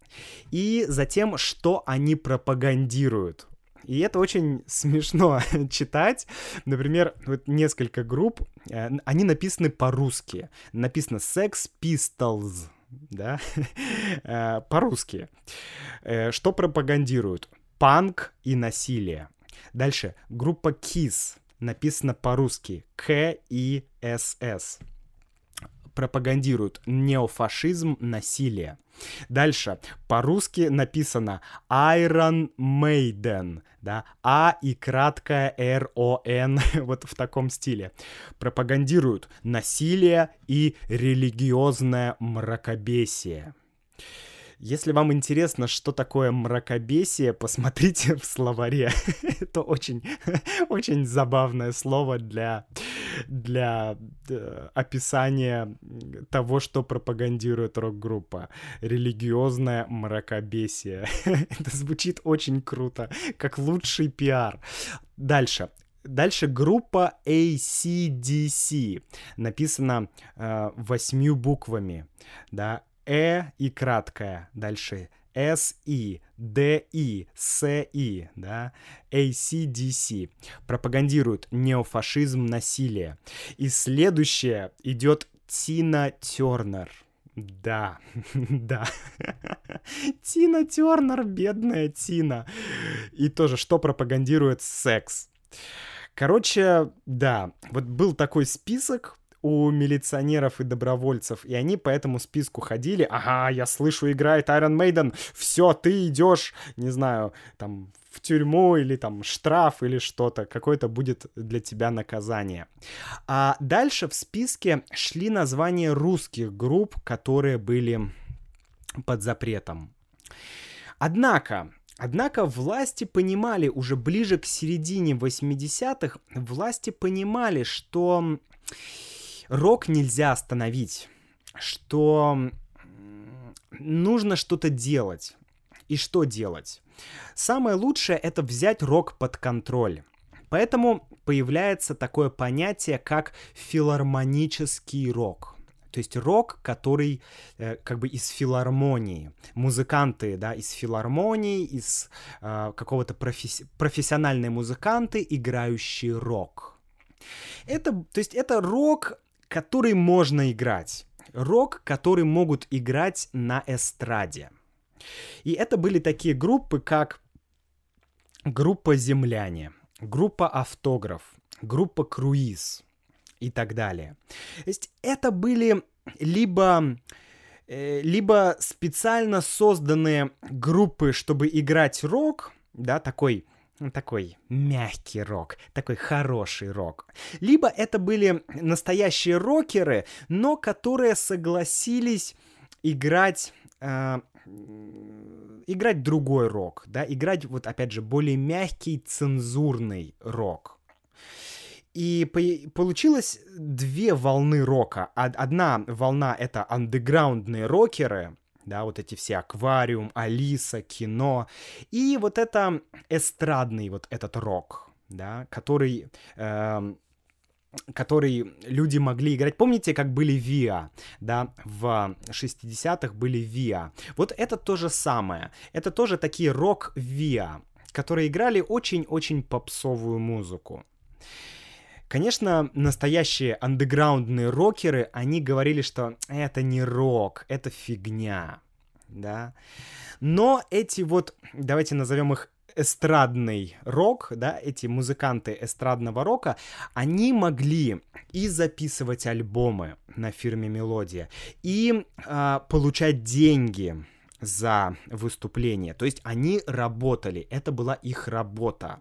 и затем, что они пропагандируют. И это очень [LAUGHS] смешно [LAUGHS] читать. Например, вот несколько групп, э, они написаны по-русски. Написано Sex Pistols, да, [LAUGHS] э, по-русски. Э, что пропагандируют? Панк и насилие. Дальше, группа Kiss, написано по-русски. К-И-С-С пропагандируют неофашизм, насилие. Дальше. По-русски написано Iron Maiden, да, А и краткое Р-О-Н, [LAUGHS] вот в таком стиле. Пропагандируют насилие и религиозное мракобесие. Если вам интересно, что такое мракобесие, посмотрите в словаре. [LAUGHS] Это очень, [LAUGHS] очень забавное слово для, для э, описания того, что пропагандирует рок-группа. Религиозное мракобесие. [LAUGHS] Это звучит очень круто, как лучший пиар. Дальше. Дальше группа ACDC. Написано э, восьмью буквами. Да, Э и краткое. Дальше S, I, D, I, C, I, да, ACDC пропагандируют неофашизм, насилие. И следующее идет Тина Тернер. Да, [LAUGHS] да. Тина Тернер, бедная Тина. И тоже, что пропагандирует секс. Короче, да, вот был такой список, у милиционеров и добровольцев, и они по этому списку ходили, ага, я слышу, играет Iron Maiden, все, ты идешь, не знаю, там, в тюрьму или там штраф или что-то, какое-то будет для тебя наказание. А дальше в списке шли названия русских групп, которые были под запретом. Однако, Однако власти понимали уже ближе к середине 80-х, власти понимали, что рок нельзя остановить, что нужно что-то делать. И что делать? Самое лучшее это взять рок под контроль. Поэтому появляется такое понятие, как филармонический рок. То есть рок, который э, как бы из филармонии. Музыканты, да, из филармонии, из э, какого-то професси- профессиональные музыканты, играющие рок. Это, то есть это рок который можно играть. Рок, который могут играть на эстраде. И это были такие группы, как группа «Земляне», группа «Автограф», группа «Круиз» и так далее. То есть это были либо э, либо специально созданные группы, чтобы играть рок, да, такой такой мягкий рок, такой хороший рок. Либо это были настоящие рокеры, но которые согласились играть э, играть другой рок, да, играть вот опять же более мягкий цензурный рок. И по- получилось две волны рока. Одна волна — это андеграундные рокеры, да, вот эти все аквариум, Алиса, кино, и вот это эстрадный вот этот рок, да, который э, который люди могли играть. Помните, как были ВИА, да, в 60-х были ВИА. Вот это то же самое. Это тоже такие рок-ВИА, которые играли очень-очень попсовую музыку. Конечно, настоящие андеграундные рокеры, они говорили, что это не рок, это фигня, да. Но эти вот, давайте назовем их эстрадный рок, да, эти музыканты эстрадного рока, они могли и записывать альбомы на фирме Мелодия, и э, получать деньги за выступление. То есть они работали, это была их работа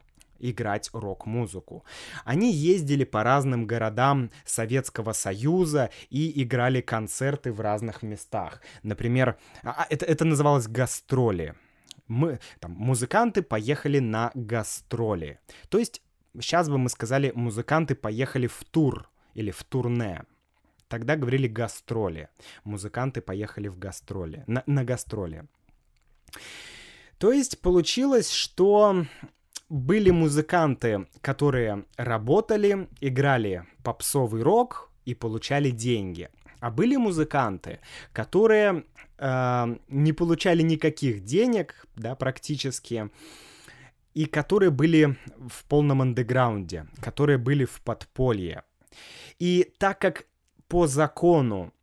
играть рок-музыку. Они ездили по разным городам Советского Союза и играли концерты в разных местах. Например, а, а, это, это называлось гастроли мы, там, музыканты поехали на гастроли. То есть, сейчас бы мы сказали, музыканты поехали в тур или в турне. Тогда говорили гастроли. Музыканты поехали в гастроли, на, на гастроли. То есть получилось, что были музыканты, которые работали, играли попсовый рок и получали деньги. А были музыканты, которые э, не получали никаких денег, да, практически, и которые были в полном андеграунде, которые были в подполье. И так как по закону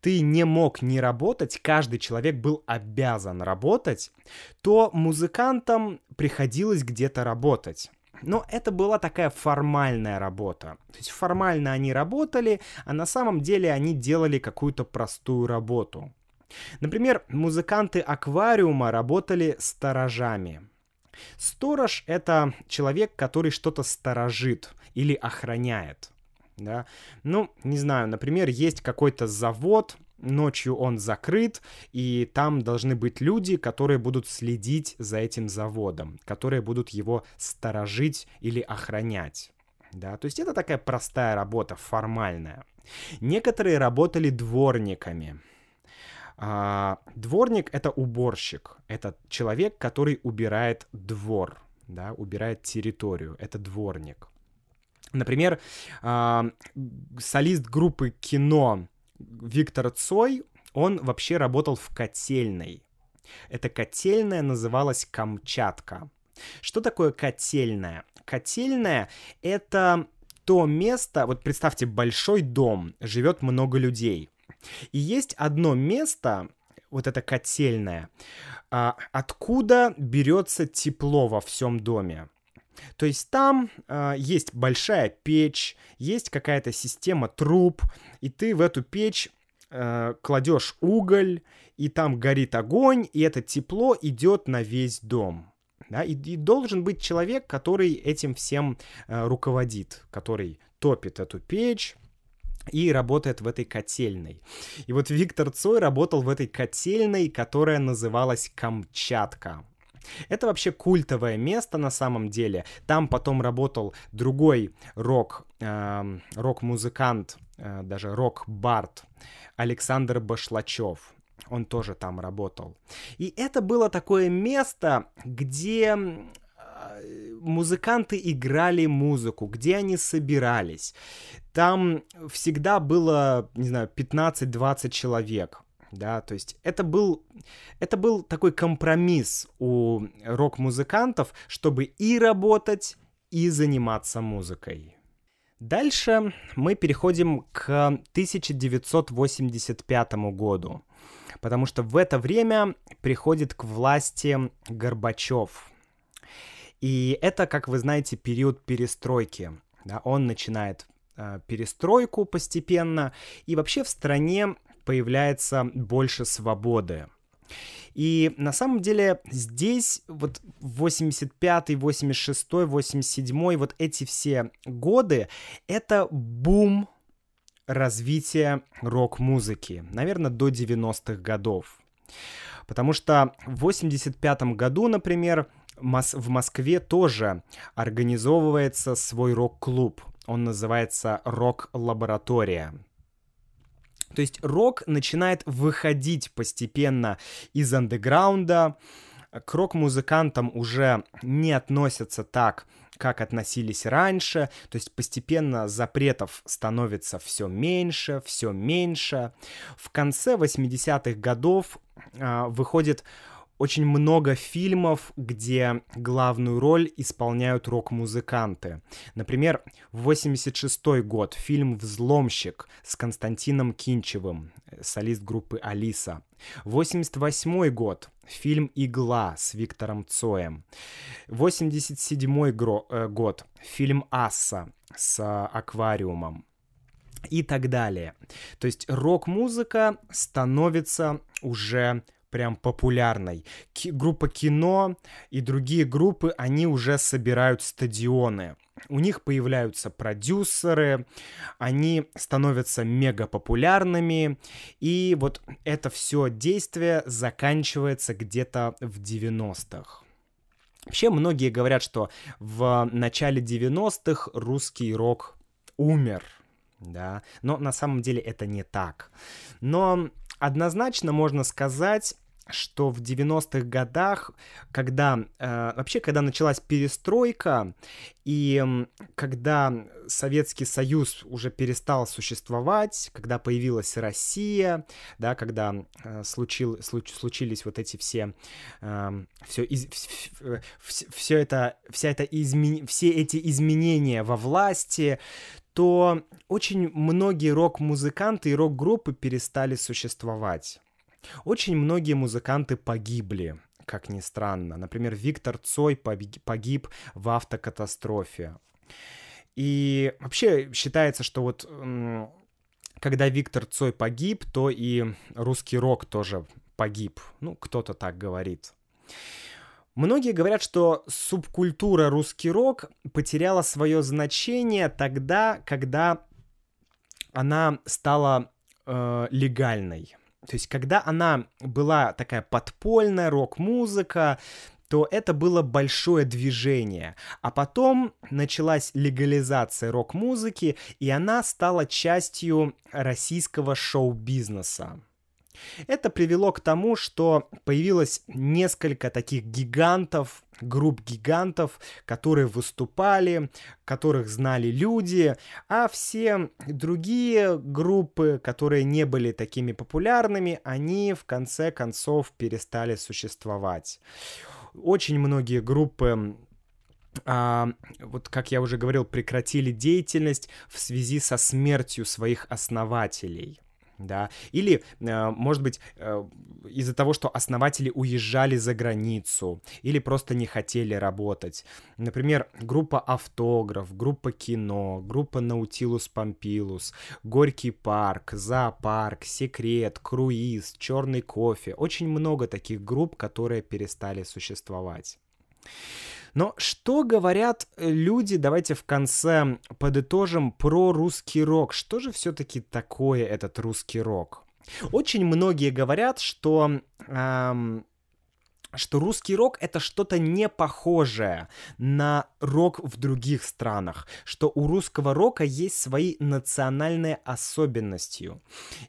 ты не мог не работать, каждый человек был обязан работать, то музыкантам приходилось где-то работать. Но это была такая формальная работа. То есть формально они работали, а на самом деле они делали какую-то простую работу. Например, музыканты аквариума работали сторожами. Сторож — это человек, который что-то сторожит или охраняет. Да? Ну, не знаю, например, есть какой-то завод, ночью он закрыт, и там должны быть люди, которые будут следить за этим заводом, которые будут его сторожить или охранять. Да, то есть это такая простая работа, формальная. Некоторые работали дворниками. А, дворник это уборщик, это человек, который убирает двор, да, убирает территорию, это дворник. Например, а, солист группы кино Виктор Цой, он вообще работал в котельной. Эта котельная называлась Камчатка. Что такое котельная? Котельная — это то место, вот представьте, большой дом, живет много людей. И есть одно место, вот это котельная, а, откуда берется тепло во всем доме. То есть там э, есть большая печь, есть какая-то система труб, и ты в эту печь э, кладешь уголь, и там горит огонь, и это тепло идет на весь дом. Да? И, и должен быть человек, который этим всем э, руководит, который топит эту печь, и работает в этой котельной. И вот Виктор Цой работал в этой котельной, которая называлась Камчатка. Это вообще культовое место на самом деле. Там потом работал другой рок, э, рок-музыкант, э, даже рок-бард Александр Башлачев. Он тоже там работал. И это было такое место, где музыканты играли музыку, где они собирались. Там всегда было, не знаю, 15-20 человек да, то есть это был, это был такой компромисс у рок-музыкантов, чтобы и работать, и заниматься музыкой. Дальше мы переходим к 1985 году, потому что в это время приходит к власти Горбачев. И это, как вы знаете, период перестройки. Да, он начинает э, перестройку постепенно, и вообще в стране появляется больше свободы. И на самом деле здесь вот 85, 86, 87, вот эти все годы, это бум развития рок-музыки, наверное, до 90-х годов. Потому что в 85 году, например, в Москве тоже организовывается свой рок-клуб. Он называется «Рок-лаборатория». То есть рок начинает выходить постепенно из андеграунда, к рок-музыкантам уже не относятся так, как относились раньше, то есть постепенно запретов становится все меньше, все меньше. В конце 80-х годов э, выходит очень много фильмов, где главную роль исполняют рок-музыканты. Например, в 86 год фильм «Взломщик» с Константином Кинчевым, солист группы «Алиса». 88 год фильм «Игла» с Виктором Цоем. 87 э, год фильм «Асса» с «Аквариумом» и так далее. То есть рок-музыка становится уже прям популярной. Ки- группа кино и другие группы, они уже собирают стадионы. У них появляются продюсеры, они становятся мега популярными, и вот это все действие заканчивается где-то в 90-х. Вообще многие говорят, что в начале 90-х русский рок умер, да, но на самом деле это не так. Но однозначно можно сказать, что в 90-х годах, когда э, вообще, когда началась перестройка, и э, когда Советский Союз уже перестал существовать, когда появилась Россия, да, когда э, случил, случ, случились вот эти все, э, все, из, все, все это, вся это измен, все эти изменения во власти, то очень многие рок-музыканты и рок-группы перестали существовать. Очень многие музыканты погибли, как ни странно. Например, Виктор Цой погиб в автокатастрофе. И вообще считается, что вот когда Виктор Цой погиб, то и русский рок тоже погиб. Ну, кто-то так говорит. Многие говорят, что субкультура русский рок потеряла свое значение тогда, когда она стала э, легальной. То есть, когда она была такая подпольная рок-музыка, то это было большое движение. А потом началась легализация рок-музыки, и она стала частью российского шоу-бизнеса. Это привело к тому, что появилось несколько таких гигантов, групп гигантов, которые выступали, которых знали люди, а все другие группы, которые не были такими популярными, они в конце концов перестали существовать. Очень многие группы а, вот как я уже говорил, прекратили деятельность в связи со смертью своих основателей да, или, э, может быть, э, из-за того, что основатели уезжали за границу, или просто не хотели работать. Например, группа «Автограф», группа «Кино», группа «Наутилус Помпилус», «Горький парк», «Зоопарк», «Секрет», «Круиз», «Черный кофе». Очень много таких групп, которые перестали существовать. Но что говорят э, люди, давайте в конце подытожим, про русский рок. Что же все-таки такое этот русский рок? Очень многие говорят, что... Эм, что русский рок это что-то не похожее на рок в других странах, что у русского рока есть свои национальные особенности.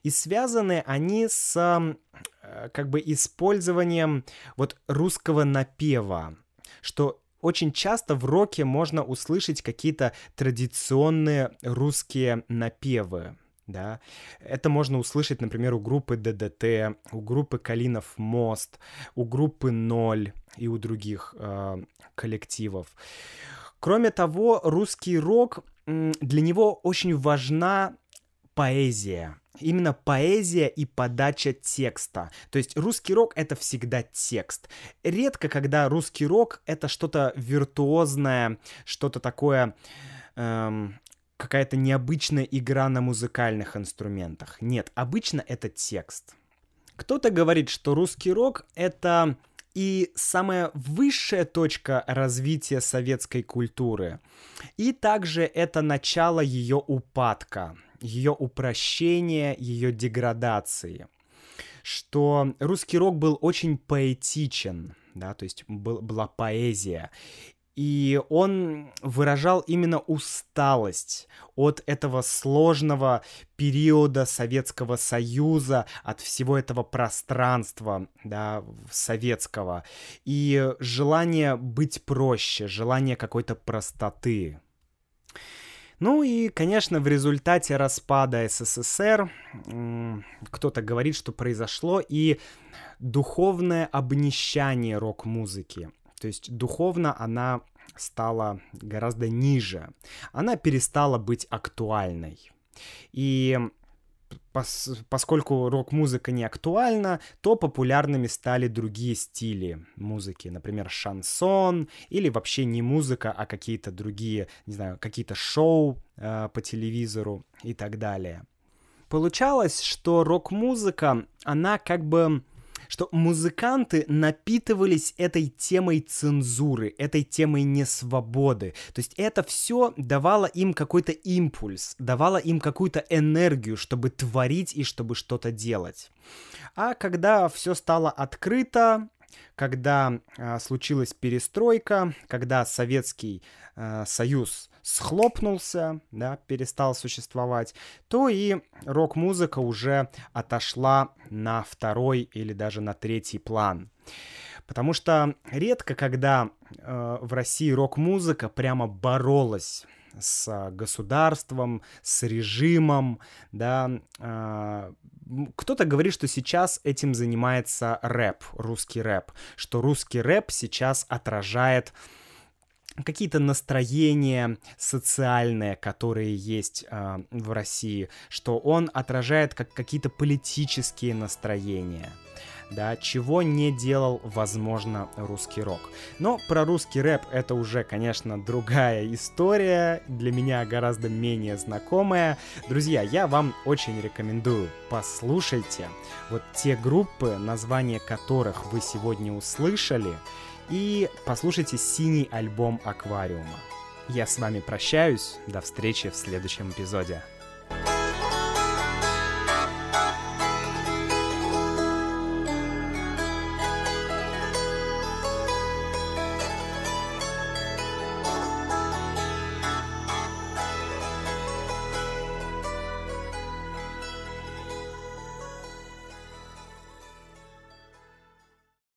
И связаны они с э, как бы использованием вот русского напева, что очень часто в роке можно услышать какие-то традиционные русские напевы. Да, это можно услышать, например, у группы ДДТ, у группы Калинов Мост, у группы Ноль и у других э, коллективов. Кроме того, русский рок для него очень важна поэзия именно поэзия и подача текста. То есть русский рок это всегда текст. Редко, когда русский рок это что-то виртуозное, что-то такое... Эм, какая-то необычная игра на музыкальных инструментах. Нет, обычно это текст. Кто-то говорит, что русский рок — это и самая высшая точка развития советской культуры. И также это начало ее упадка, ее упрощения, ее деградации. Что русский рок был очень поэтичен, да, то есть был, была поэзия и он выражал именно усталость от этого сложного периода Советского Союза, от всего этого пространства, да, советского, и желание быть проще, желание какой-то простоты. Ну и, конечно, в результате распада СССР кто-то говорит, что произошло и духовное обнищание рок-музыки. То есть духовно она стала гораздо ниже. Она перестала быть актуальной. И пос поскольку рок-музыка не актуальна, то популярными стали другие стили музыки, например, шансон или вообще не музыка, а какие-то другие, не знаю, какие-то шоу э, по телевизору и так далее. Получалось, что рок-музыка, она как бы что музыканты напитывались этой темой цензуры, этой темой несвободы. То есть это все давало им какой-то импульс, давало им какую-то энергию, чтобы творить и чтобы что-то делать. А когда все стало открыто, когда э, случилась перестройка, когда Советский э, Союз схлопнулся, да, перестал существовать, то и рок-музыка уже отошла на второй или даже на третий план. Потому что редко, когда э, в России рок-музыка прямо боролась с государством, с режимом, да. Э, кто-то говорит, что сейчас этим занимается рэп, русский рэп, что русский рэп сейчас отражает какие-то настроения социальные, которые есть э, в России, что он отражает как какие-то политические настроения да, чего не делал, возможно, русский рок. Но про русский рэп это уже, конечно, другая история, для меня гораздо менее знакомая. Друзья, я вам очень рекомендую, послушайте вот те группы, названия которых вы сегодня услышали, и послушайте синий альбом Аквариума. Я с вами прощаюсь, до встречи в следующем эпизоде.